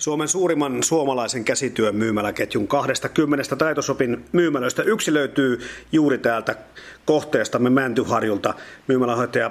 Suomen suurimman suomalaisen käsityön myymäläketjun 20 taitosopin myymälöistä yksi löytyy juuri täältä kohteestamme Mäntyharjulta. Myymälähoitaja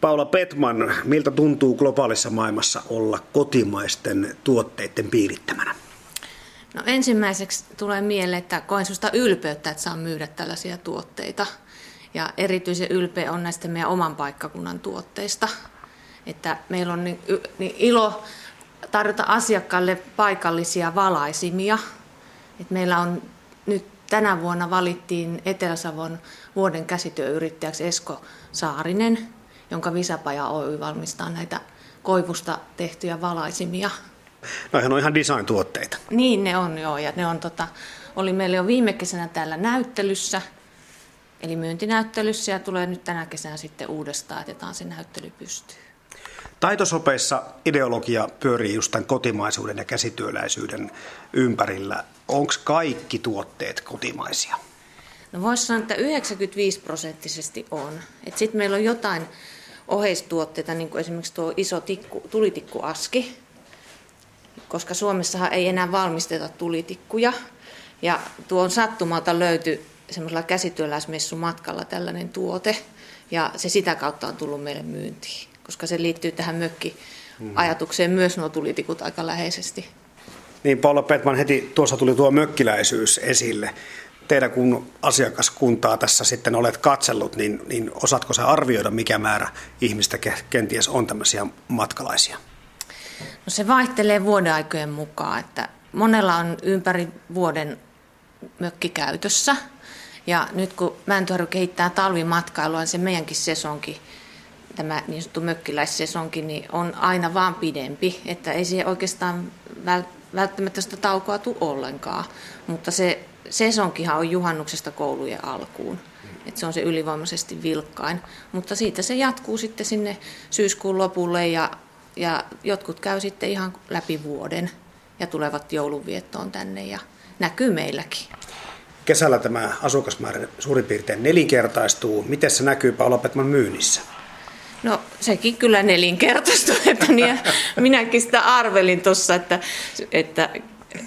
Paula Petman, miltä tuntuu globaalissa maailmassa olla kotimaisten tuotteiden piirittämänä? No ensimmäiseksi tulee mieleen, että koen sellaista ylpeyttä, että saan myydä tällaisia tuotteita. Ja erityisen ylpeä on näistä meidän oman paikkakunnan tuotteista. Että meillä on niin, niin ilo tarjota asiakkaille paikallisia valaisimia. Et meillä on nyt tänä vuonna valittiin Etelä-Savon vuoden käsityöyrittäjäksi Esko Saarinen, jonka Visapaja Oy valmistaa näitä koivusta tehtyjä valaisimia. Noihän on ihan design-tuotteita. Niin ne on joo, ja ne on tota, oli meillä jo viime kesänä täällä näyttelyssä, eli myyntinäyttelyssä, ja tulee nyt tänä kesänä sitten uudestaan, että se näyttely pystyy. Taitosopeissa ideologia pyörii just tämän kotimaisuuden ja käsityöläisyyden ympärillä. Onko kaikki tuotteet kotimaisia? No voisi sanoa, että 95 prosenttisesti on. Sitten meillä on jotain oheistuotteita, niin kuin esimerkiksi tuo iso tikku, tulitikkuaski, koska Suomessahan ei enää valmisteta tulitikkuja. Ja tuon sattumalta löytyi semmoisella käsityöläismessun matkalla tällainen tuote, ja se sitä kautta on tullut meille myyntiin koska se liittyy tähän mökki-ajatukseen myös nuo tulitikut aika läheisesti. Niin, Paula Petman, heti tuossa tuli tuo mökkiläisyys esille. Teidän kun asiakaskuntaa tässä sitten olet katsellut, niin, niin osaatko sä arvioida, mikä määrä ihmistä kenties on tämmöisiä matkalaisia? No se vaihtelee vuodenaikojen mukaan, että monella on ympäri vuoden mökki käytössä. Ja nyt kun Mäntyharju kehittää talvimatkailua, niin se meidänkin sesonkin tämä niin sanottu mökkiläissesonkin niin on aina vaan pidempi, että ei siihen oikeastaan välttämättä sitä taukoa tule ollenkaan, mutta se sesonkihan on juhannuksesta koulujen alkuun. että se on se ylivoimaisesti vilkkain, mutta siitä se jatkuu sitten sinne syyskuun lopulle ja, ja jotkut käy sitten ihan läpi vuoden ja tulevat joulunviettoon tänne ja näkyy meilläkin. Kesällä tämä asukasmäärä suurin piirtein nelinkertaistuu. Miten se näkyy Paula Petman myynnissä? No sekin kyllä nelinkertaistui, että niin, minäkin sitä arvelin tuossa, että, että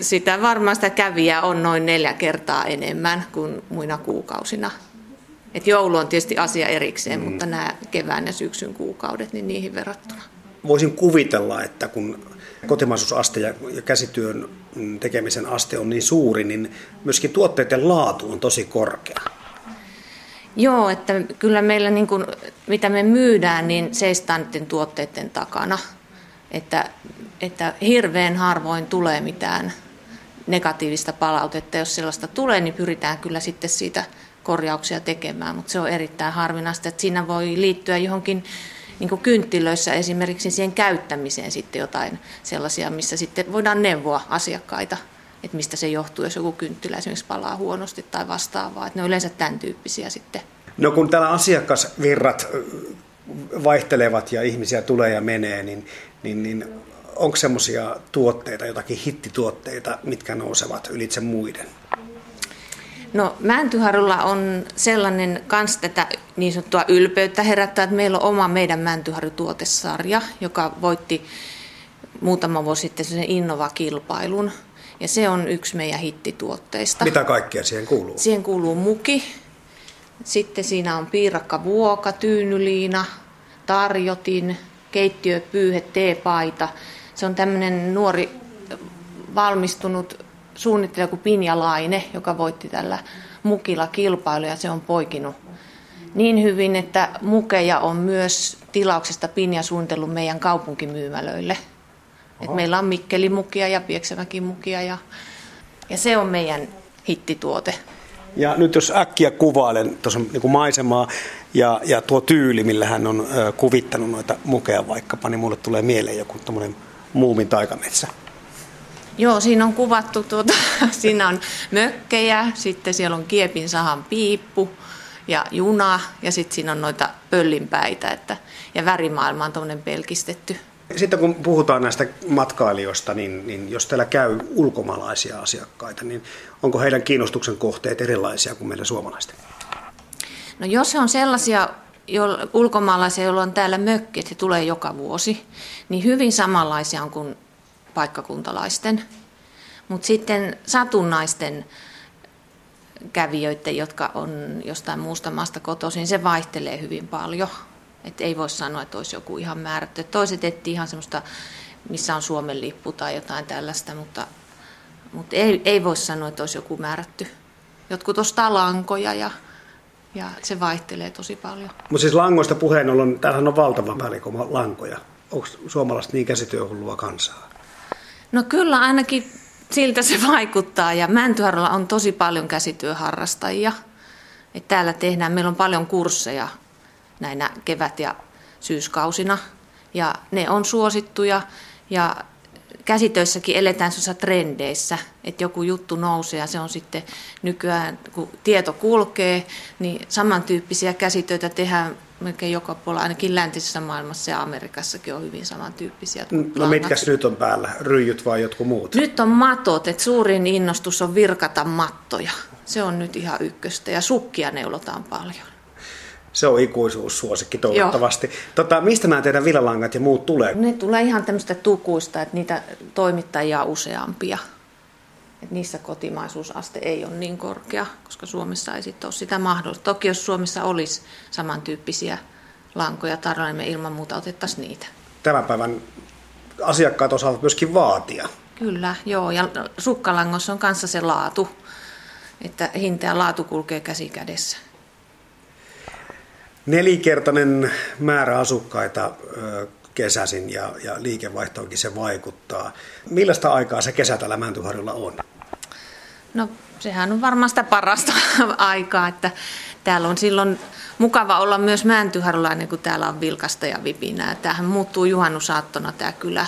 sitä varmaan sitä käviä on noin neljä kertaa enemmän kuin muina kuukausina. Et joulu on tietysti asia erikseen, mm. mutta nämä kevään ja syksyn kuukaudet, niin niihin verrattuna. Voisin kuvitella, että kun kotimaisuusaste ja käsityön tekemisen aste on niin suuri, niin myöskin tuotteiden laatu on tosi korkea. Joo, että kyllä meillä niin kuin, mitä me myydään, niin seistään tuotteiden takana. Että, että hirveän harvoin tulee mitään negatiivista palautetta. Jos sellaista tulee, niin pyritään kyllä sitten siitä korjauksia tekemään, mutta se on erittäin harvinaista, että siinä voi liittyä johonkin niin kuin kynttilöissä esimerkiksi siihen käyttämiseen sitten jotain sellaisia, missä sitten voidaan neuvoa asiakkaita, että mistä se johtuu, jos joku kynttilä esimerkiksi palaa huonosti tai vastaavaa. Että ne on yleensä tämän tyyppisiä sitten. No kun täällä asiakasvirrat vaihtelevat ja ihmisiä tulee ja menee, niin, niin, niin onko semmoisia tuotteita, jotakin hittituotteita, mitkä nousevat ylitse muiden? No Mäntyharulla on sellainen kans tätä niin sanottua ylpeyttä herättää, että meillä on oma meidän Mäntyharu-tuotesarja, joka voitti muutama vuosi sitten sen Innova-kilpailun. Ja se on yksi meidän hittituotteista. Mitä kaikkea siihen kuuluu? Siihen kuuluu muki, sitten siinä on piirakka vuoka, tyynyliina, tarjotin, keittiöpyyhe, teepaita. Se on tämmöinen nuori valmistunut suunnittelija kuin Pinja Laine, joka voitti tällä mukilla kilpailu ja se on poikinut niin hyvin, että mukeja on myös tilauksesta Pinja suunnitellut meidän kaupunkimyymälöille. Et meillä on Mikkelimukia ja Pieksämäkimukia ja, ja se on meidän hittituote. Ja nyt jos äkkiä kuvailen tuossa niin maisemaa ja, ja tuo tyyli, millä hän on ö, kuvittanut noita mukeja vaikkapa, niin mulle tulee mieleen joku tuommoinen muumin taikametsä. Joo, siinä on kuvattu, tuota, siinä on mökkejä, sitten siellä on kiepin sahan piippu ja juna ja sitten siinä on noita pöllinpäitä että, ja värimaailma on tuommoinen pelkistetty. Sitten kun puhutaan näistä matkailijoista, niin, niin jos täällä käy ulkomaalaisia asiakkaita, niin onko heidän kiinnostuksen kohteet erilaisia kuin meidän suomalaisten? No jos on sellaisia jo, ulkomaalaisia, joilla on täällä mökki, että he tulee joka vuosi, niin hyvin samanlaisia on kuin paikkakuntalaisten. Mutta sitten satunnaisten kävijöiden, jotka on jostain muusta maasta kotoisin, se vaihtelee hyvin paljon. Et ei voi sanoa, että olisi joku ihan määrätty. Toiset etsivät ihan semmoista, missä on Suomen lippu tai jotain tällaista, mutta, mutta ei, ei voi sanoa, että olisi joku määrätty. Jotkut ostaa lankoja ja, ja se vaihtelee tosi paljon. Mutta siis langoista puheen ollen, tämähän on valtava välikoma lankoja. Onko suomalaiset niin käsityöhullua kansaa? No kyllä ainakin siltä se vaikuttaa ja Mäntyharalla on tosi paljon käsityöharrastajia. Et täällä tehdään, meillä on paljon kursseja näinä kevät- ja syyskausina ja ne on suosittuja ja käsitöissäkin eletään sellaisissa trendeissä, että joku juttu nousee ja se on sitten nykyään, kun tieto kulkee, niin samantyyppisiä käsitöitä tehdään melkein joka puolella, ainakin läntisessä maailmassa ja Amerikassakin on hyvin samantyyppisiä. No mitkäs nyt on päällä, ryijyt vai jotkut muut? Nyt on matot, että suurin innostus on virkata mattoja. Se on nyt ihan ykköstä ja sukkia neulotaan paljon. Se on ikuisuussuosikki toivottavasti. Tota, mistä nämä teidän villalangat ja muut tulee? Ne tulee ihan tämmöistä tukuista, että niitä toimittajia on useampia. Että niissä kotimaisuusaste ei ole niin korkea, koska Suomessa ei sitten ole sitä mahdollista. Toki jos Suomessa olisi samantyyppisiä lankoja tarjolla, niin me ilman muuta otettaisiin niitä. Tämän päivän asiakkaat osaavat myöskin vaatia. Kyllä, joo. Ja sukkalangossa on kanssa se laatu, että hinta ja laatu kulkee käsi kädessä. Nelikertainen määrä asukkaita kesäsin ja, ja liikevaihtoonkin se vaikuttaa. Millaista aikaa se kesä täällä Mäntyharjulla on? No sehän on varmaan sitä parasta aikaa, että täällä on silloin mukava olla myös Mäntyharjulla, kun täällä on vilkasta ja vipinää. Tämähän muuttuu juhannusaattona tämä kylä,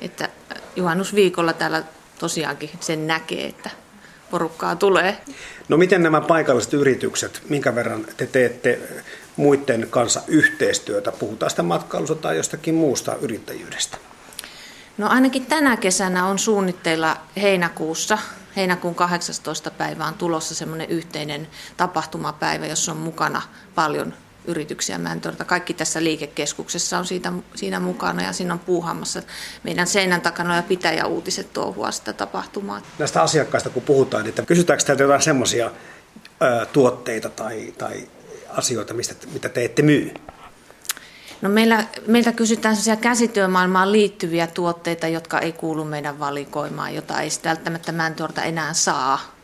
että juhannusviikolla täällä tosiaankin sen näkee, että porukkaa tulee. No miten nämä paikalliset yritykset, minkä verran te teette muiden kanssa yhteistyötä? Puhutaan sitä matkailusta tai jostakin muusta yrittäjyydestä. No ainakin tänä kesänä on suunnitteilla heinäkuussa, heinäkuun 18. päivä on tulossa semmoinen yhteinen tapahtumapäivä, jossa on mukana paljon yrityksiä Mäntyöltä. Kaikki tässä liikekeskuksessa on siitä, siinä mukana ja siinä on puuhammassa meidän seinän takana ja pitäjä uutiset tuohua sitä tapahtumaa. Näistä asiakkaista kun puhutaan, niin kysytäänkö teiltä jotain semmoisia tuotteita tai, tai asioita, mistä, mitä te ette myy? No meillä, meiltä kysytään sellaisia käsityömaailmaan liittyviä tuotteita, jotka ei kuulu meidän valikoimaan, jota ei välttämättä Mäntuorta enää saa.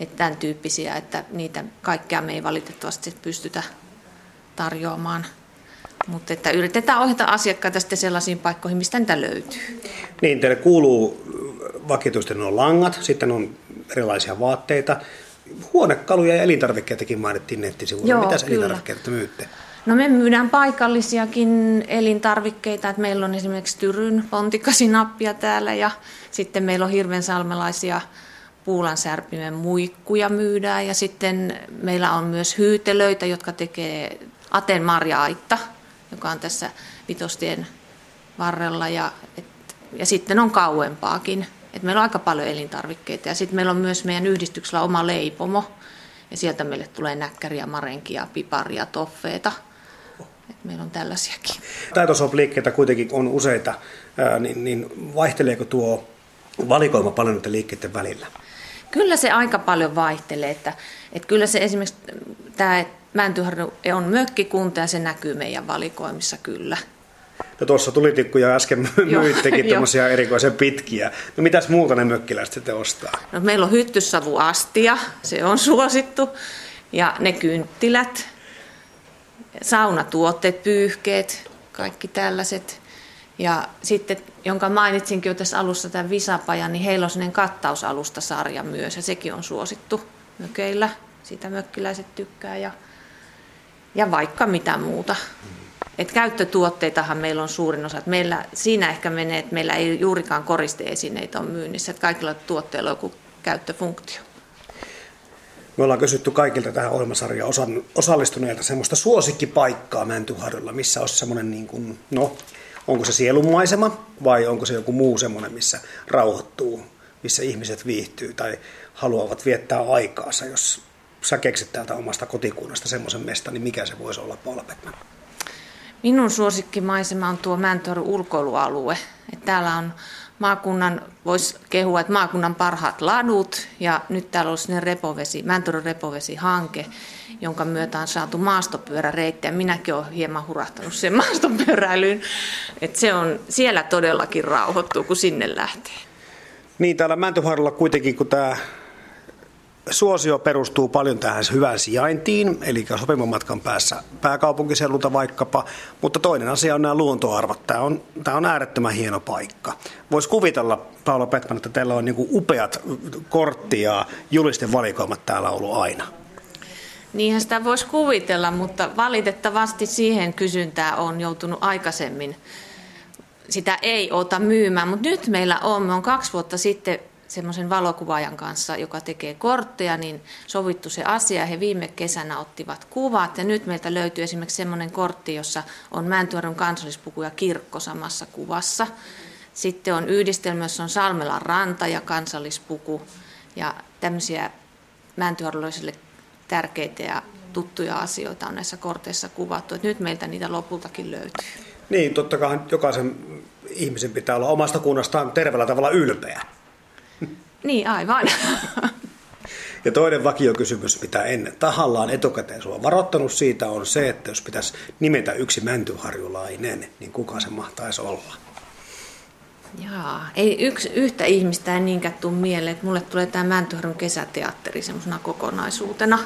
Että tämän tyyppisiä, että niitä kaikkea me ei valitettavasti pystytä tarjoamaan. Mutta että yritetään ohjata asiakkaita sitten sellaisiin paikkoihin, mistä niitä löytyy. Niin, teille kuuluu vakituisesti on langat, sitten on erilaisia vaatteita, huonekaluja ja elintarvikkeitakin mainittiin nettisivuilla. Joo, Mitäs kyllä. elintarvikkeita te myytte? No me myydään paikallisiakin elintarvikkeita, että meillä on esimerkiksi Tyryn pontikasinappia täällä ja sitten meillä on hirvensalmelaisia puulansärpimen muikkuja myydään ja sitten meillä on myös hyytelöitä, jotka tekee Aten Marja-aitta, joka on tässä Vitostien varrella ja, et, ja sitten on kauempaakin. Et meillä on aika paljon elintarvikkeita ja sitten meillä on myös meidän yhdistyksellä oma leipomo ja sieltä meille tulee näkkäriä, marenkia, piparia, toffeeta. Et meillä on tällaisiakin. Taitosop-liikkeitä kuitenkin on useita, ää, niin, niin vaihteleeko tuo valikoima paljon näiden liikkeiden välillä? Kyllä se aika paljon vaihtelee, että, että kyllä se esimerkiksi tämä Mäntyharju on mökkikunta ja se näkyy meidän valikoimissa kyllä. No tuossa tulitikkuja äsken myittekin tämmöisiä erikoisen pitkiä. No mitäs muuta ne mökkiläiset sitten ostaa? No meillä on hyttyssavuastia, se on suosittu. Ja ne kynttilät, saunatuotteet, pyyhkeet, kaikki tällaiset. Ja sitten, jonka mainitsinkin jo tässä alussa, tämä Visapaja, niin heillä on sellainen kattausalusta-sarja myös, ja sekin on suosittu mökeillä. Sitä mökkiläiset tykkää, ja, ja vaikka mitä muuta. Et käyttötuotteitahan meillä on suurin osa. Et meillä, siinä ehkä menee, että meillä ei juurikaan koristeesineitä ole myynnissä. Että kaikilla tuotteilla on joku käyttöfunktio. Me ollaan kysytty kaikilta tähän ohjelmasarjaan osallistuneilta semmoista suosikkipaikkaa Mäntyharjulla, missä olisi semmoinen, niin kuin, no, onko se sielunmaisema vai onko se joku muu semmoinen, missä rauhoittuu, missä ihmiset viihtyy tai haluavat viettää aikaansa. Jos sä keksit täältä omasta kotikunnasta semmoisen mesta, niin mikä se voisi olla, Paula Beckman? Minun suosikkimaisema on tuo Mäntoru ulkoilualue. Et täällä on maakunnan, voisi kehua, että maakunnan parhaat ladut ja nyt täällä olisi repovesi, Mäntyrin repovesi-hanke, jonka myötä on saatu maastopyöräreittejä. Minäkin olen hieman hurahtanut sen maastopyöräilyyn, että se on siellä todellakin rauhoittuu, kun sinne lähtee. Niin, täällä Mäntyharjalla kuitenkin, kun tämä suosio perustuu paljon tähän hyvään sijaintiin, eli sopivan matkan päässä pääkaupunkiseudulta vaikkapa, mutta toinen asia on nämä luontoarvot. Tämä on, tämä on äärettömän hieno paikka. Voisi kuvitella, Paolo Petman, että teillä on niin upeat kortti ja julisten valikoimat täällä ollut aina. Niinhän sitä voisi kuvitella, mutta valitettavasti siihen kysyntää on joutunut aikaisemmin. Sitä ei ota myymään, mutta nyt meillä on. Me on kaksi vuotta sitten semmoisen valokuvaajan kanssa, joka tekee kortteja, niin sovittu se asia. He viime kesänä ottivat kuvat ja nyt meiltä löytyy esimerkiksi semmoinen kortti, jossa on Mäntyharjun kansallispuku ja kirkko samassa kuvassa. Sitten on yhdistelmä, jossa on Salmelan ranta ja kansallispuku ja tämmöisiä mäntyharjulaisille tärkeitä ja tuttuja asioita on näissä korteissa kuvattu. Että nyt meiltä niitä lopultakin löytyy. Niin, totta kai jokaisen ihmisen pitää olla omasta kunnastaan terveellä tavalla ylpeä. Niin, aivan. Ja toinen vakiokysymys, mitä en tahallaan etukäteen sua varoittanut siitä, on se, että jos pitäisi nimetä yksi mäntyharjulainen, niin kuka se mahtaisi olla? Jaa, ei yksi, yhtä ihmistä ei niinkään tule mieleen, että mulle tulee tämä Mäntyharjun kesäteatteri semmoisena kokonaisuutena.